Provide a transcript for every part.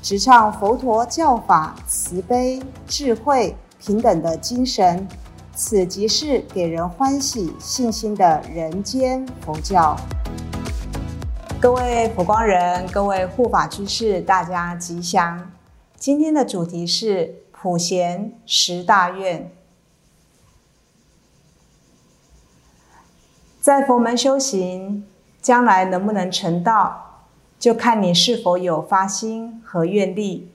直唱佛陀教法慈悲、智慧、平等的精神。此即是给人欢喜、信心的人间佛教。各位佛光人，各位护法居士，大家吉祥。今天的主题是普贤十大愿。在佛门修行，将来能不能成道，就看你是否有发心和愿力。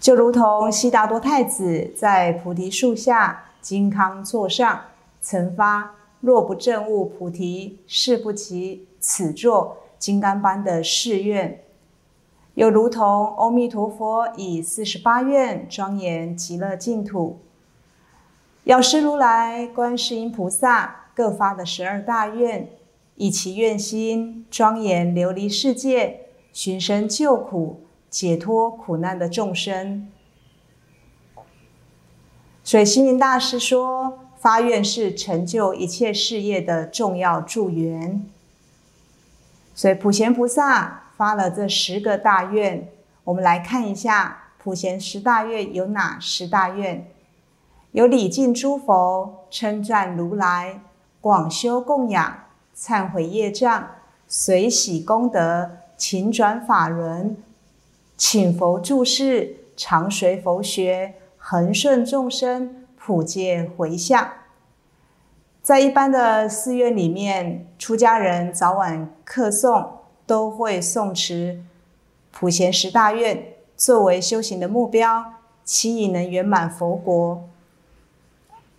就如同悉达多太子在菩提树下金康座上，曾发“若不证悟菩提，誓不及此座金刚般”的誓愿；又如同阿弥陀佛以四十八愿庄严极乐净土，药师如来、观世音菩萨各发的十二大愿，以其愿心庄严琉璃世界，寻声救苦。解脱苦难的众生，所以星云大师说，发愿是成就一切事业的重要助缘。所以普贤菩萨发了这十个大愿，我们来看一下普贤十大愿有哪十大愿？有礼敬诸佛、称赞如来、广修供养、忏悔业障、随喜功德、勤转法轮。请佛注释，常随佛学，恒顺众生，普界回向。在一般的寺院里面，出家人早晚课诵都会诵持普贤十大愿，作为修行的目标，期以能圆满佛国。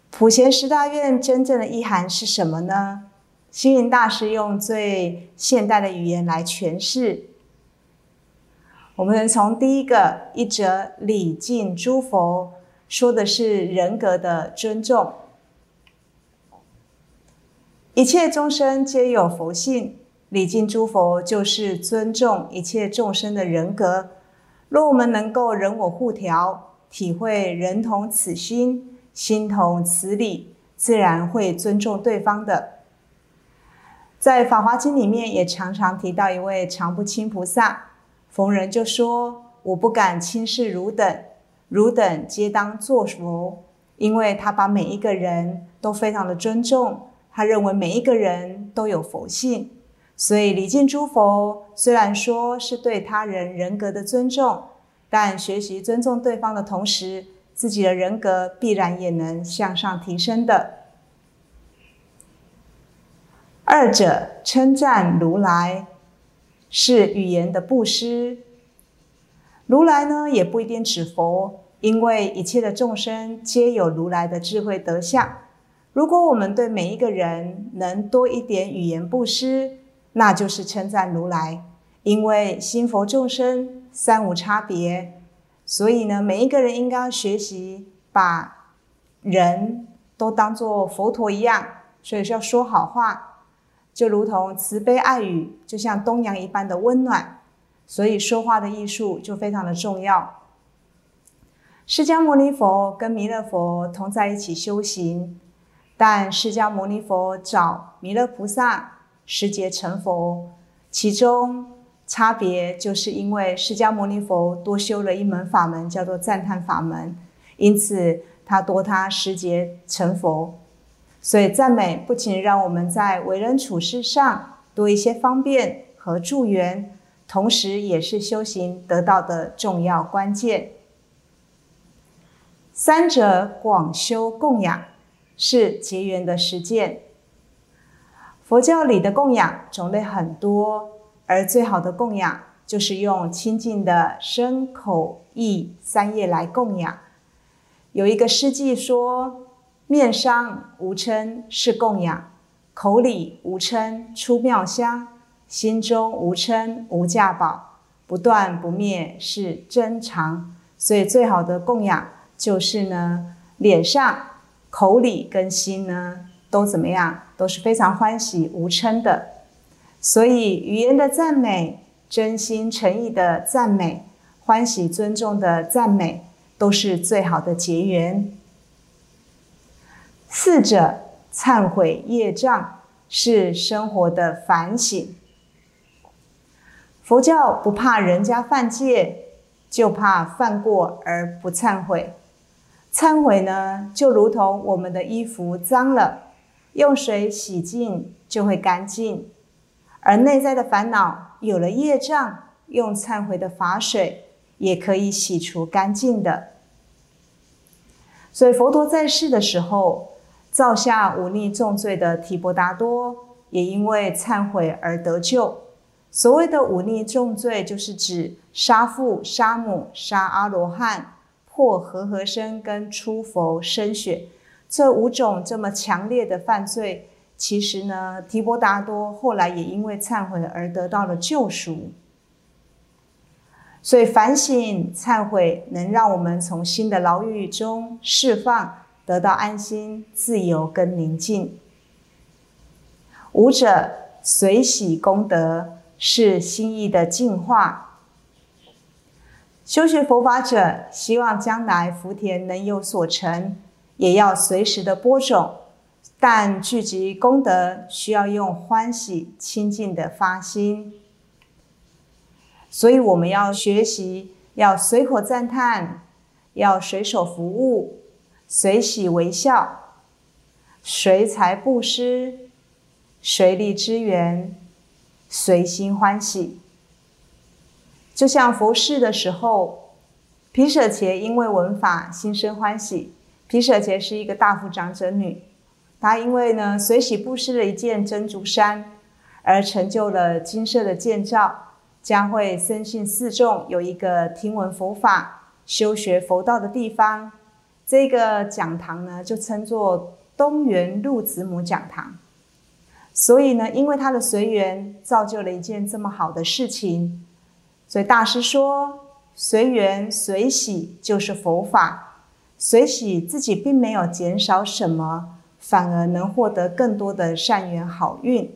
普贤十大愿真正的意涵是什么呢？星云大师用最现代的语言来诠释。我们从第一个一则礼敬诸佛，说的是人格的尊重。一切众生皆有佛性，礼敬诸佛就是尊重一切众生的人格。若我们能够人我互调，体会人同此心，心同此理，自然会尊重对方的。在《法华经》里面也常常提到一位常不轻菩萨。逢人就说：“我不敢轻视汝等，汝等皆当作佛。”因为他把每一个人都非常的尊重，他认为每一个人都有佛性，所以礼敬诸佛虽然说是对他人人格的尊重，但学习尊重对方的同时，自己的人格必然也能向上提升的。二者称赞如来。是语言的布施。如来呢，也不一定指佛，因为一切的众生皆有如来的智慧德相。如果我们对每一个人能多一点语言布施，那就是称赞如来。因为心佛众生三无差别，所以呢，每一个人应该要学习把人都当做佛陀一样，所以是要说好话。就如同慈悲爱语，就像东阳一般的温暖，所以说话的艺术就非常的重要。释迦牟尼佛跟弥勒佛同在一起修行，但释迦牟尼佛找弥勒菩萨时节成佛，其中差别就是因为释迦牟尼佛多修了一门法门，叫做赞叹法门，因此他多他时节成佛。所以赞美不仅让我们在为人处事上多一些方便和助缘，同时也是修行得到的重要关键。三者广修供养是结缘的实践。佛教里的供养种类很多，而最好的供养就是用清净的身口意三业来供养。有一个诗记说。面上无称是供养，口里无称出妙香，心中无称无价宝。不断不灭是真常。所以最好的供养就是呢，脸上、口里跟心呢都怎么样，都是非常欢喜无嗔的。所以语言的赞美、真心诚意的赞美、欢喜尊重的赞美，都是最好的结缘。四者忏悔业障是生活的反省。佛教不怕人家犯戒。就怕犯过而不忏悔，忏悔呢，就如同我们的衣服脏了，用水洗净就会干净；而内在的烦恼有了业障，用忏悔的法水也可以洗除干净的。所以佛陀在世的时候，造下忤逆重罪的提婆达多，也因为忏悔而得救。所谓的忤逆重罪，就是指杀父、杀母、杀阿罗汉、破和合身跟出佛身血这五种这么强烈的犯罪。其实呢，提婆达多后来也因为忏悔而得到了救赎。所以反省忏悔，能让我们从新的牢狱中释放，得到安心、自由跟宁静。五者随喜功德。是心意的净化。修学佛法者希望将来福田能有所成，也要随时的播种。但聚集功德需要用欢喜清净的发心，所以我们要学习，要随口赞叹，要随手服务，随喜微笑，随财布施，随力支援。随心欢喜，就像佛事的时候，皮舍伽因为闻法心生欢喜。皮舍伽是一个大富长者女，她因为呢随喜布施了一件珍珠衫，而成就了金色的建造，将会深信四众有一个听闻佛法、修学佛道的地方。这个讲堂呢，就称作东园路子母讲堂。所以呢，因为他的随缘造就了一件这么好的事情，所以大师说：随缘随喜就是佛法，随喜自己并没有减少什么，反而能获得更多的善缘好运。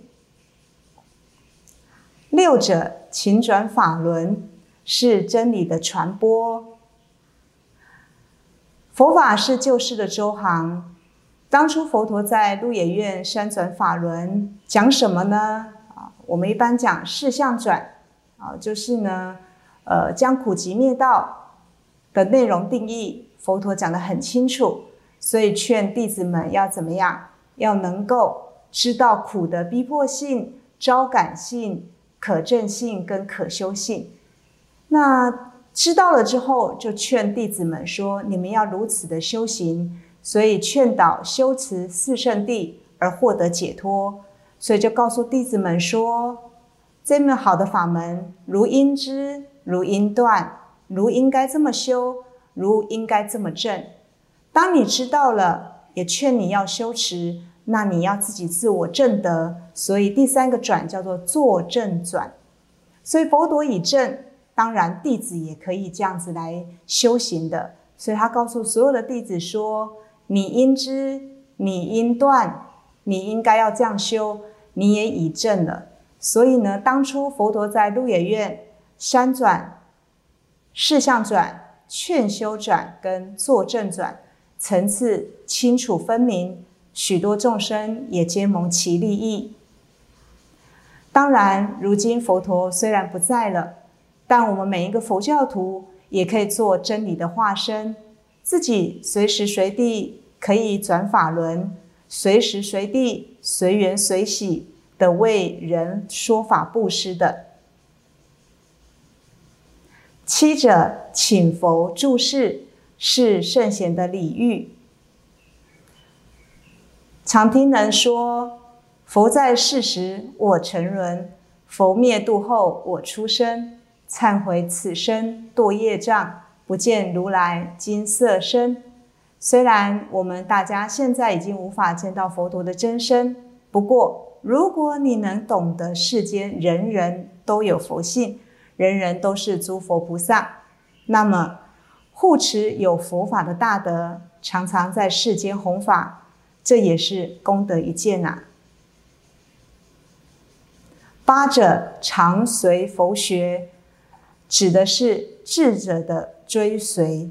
六者勤转法轮，是真理的传播。佛法是救世的周行。当初佛陀在鹿野苑山转法轮，讲什么呢？啊，我们一般讲事相转，啊，就是呢，呃，将苦集灭道的内容定义，佛陀讲得很清楚，所以劝弟子们要怎么样？要能够知道苦的逼迫性、招感性、可证性跟可修性。那知道了之后，就劝弟子们说：你们要如此的修行。所以劝导修持四圣地而获得解脱，所以就告诉弟子们说：这么好的法门，如应知，如应断，如应该这么修，如应该这么正。当你知道了，也劝你要修持，那你要自己自我正得。所以第三个转叫做坐正转。所以佛陀以正，当然弟子也可以这样子来修行的。所以他告诉所有的弟子说。你应知，你应断，你应该要这样修，你也已证了。所以呢，当初佛陀在鹿野苑山转、事相转、劝修转跟坐正转层次清楚分明，许多众生也皆蒙其利益。当然，如今佛陀虽然不在了，但我们每一个佛教徒也可以做真理的化身。自己随时随地可以转法轮，随时随地随缘随喜的为人说法布施的。七者请佛注释是圣贤的礼遇。常听人说，佛在世时我沉沦，佛灭度后我出生，忏悔此生堕业障。不见如来金色身，虽然我们大家现在已经无法见到佛陀的真身，不过如果你能懂得世间人人都有佛性，人人都是诸佛菩萨。那么，护持有佛法的大德，常常在世间弘法，这也是功德一件呐。八者常随佛学，指的是智者的追随。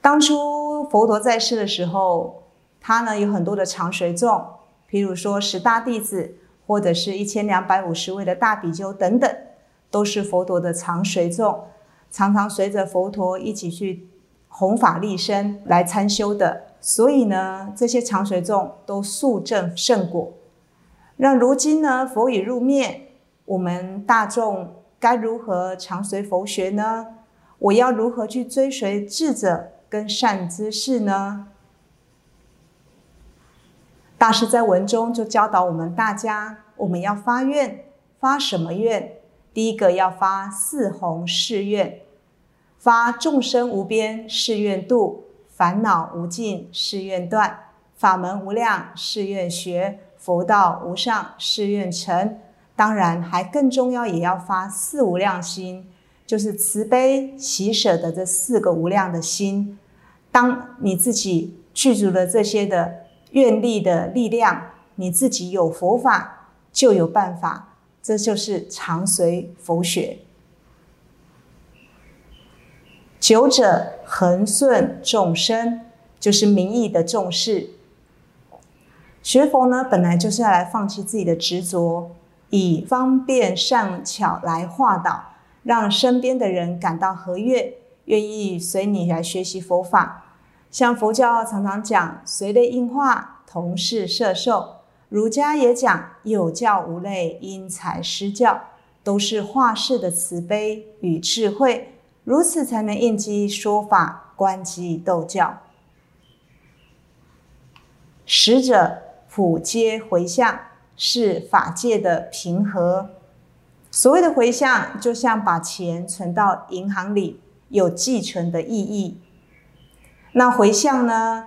当初佛陀在世的时候，他呢有很多的常随众，譬如说十大弟子，或者是一千两百五十位的大比丘等等，都是佛陀的常随众，常常随着佛陀一起去弘法利身来参修的。所以呢，这些常随众都速证圣果。那如今呢，佛已入灭，我们大众该如何常随佛学呢？我要如何去追随智者跟善知识呢？大师在文中就教导我们大家，我们要发愿，发什么愿？第一个要发四弘誓愿，发众生无边誓愿度，烦恼无尽誓愿断，法门无量誓愿学。佛道无上，誓愿成。当然，还更重要，也要发四无量心，就是慈悲喜舍的这四个无量的心。当你自己具足了这些的愿力的力量，你自己有佛法，就有办法。这就是常随佛学。九者恒顺众生，就是名义的重视。学佛呢，本来就是要来放弃自己的执着，以方便善巧来化导，让身边的人感到和悦，愿意随你来学习佛法。像佛教常常讲随类应化，同是摄受；儒家也讲有教无类，因材施教，都是化世的慈悲与智慧，如此才能应机说法，观机斗教。使者。普皆回向是法界的平和。所谓的回向，就像把钱存到银行里，有寄存的意义。那回向呢？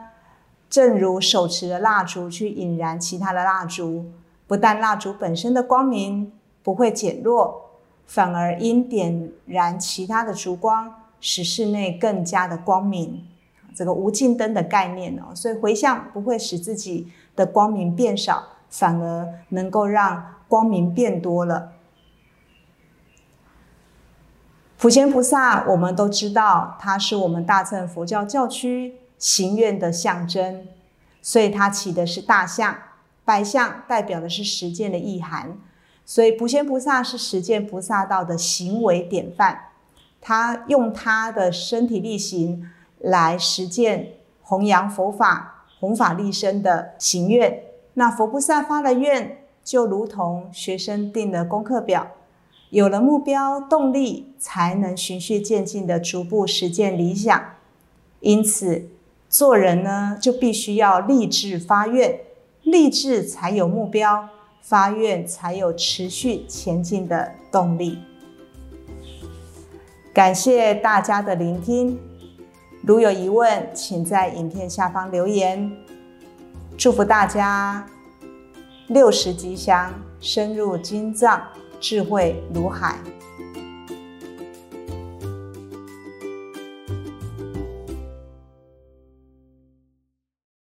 正如手持的蜡烛去引燃其他的蜡烛，不但蜡烛本身的光明不会减弱，反而因点燃其他的烛光，使室内更加的光明。这个无尽灯的概念哦，所以回向不会使自己。的光明变少，反而能够让光明变多了。普贤菩萨，我们都知道，他是我们大乘佛教教区行愿的象征，所以他起的是大象，白象代表的是实践的意涵。所以普贤菩萨是实践菩萨道的行为典范，他用他的身体力行来实践弘扬佛法。弘法立身的行愿，那佛菩萨发了愿，就如同学生定了功课表，有了目标动力，才能循序渐进的逐步实践理想。因此，做人呢，就必须要立志发愿，立志才有目标，发愿才有持续前进的动力。感谢大家的聆听。如有疑问，请在影片下方留言。祝福大家六十吉祥，深入经藏，智慧如海。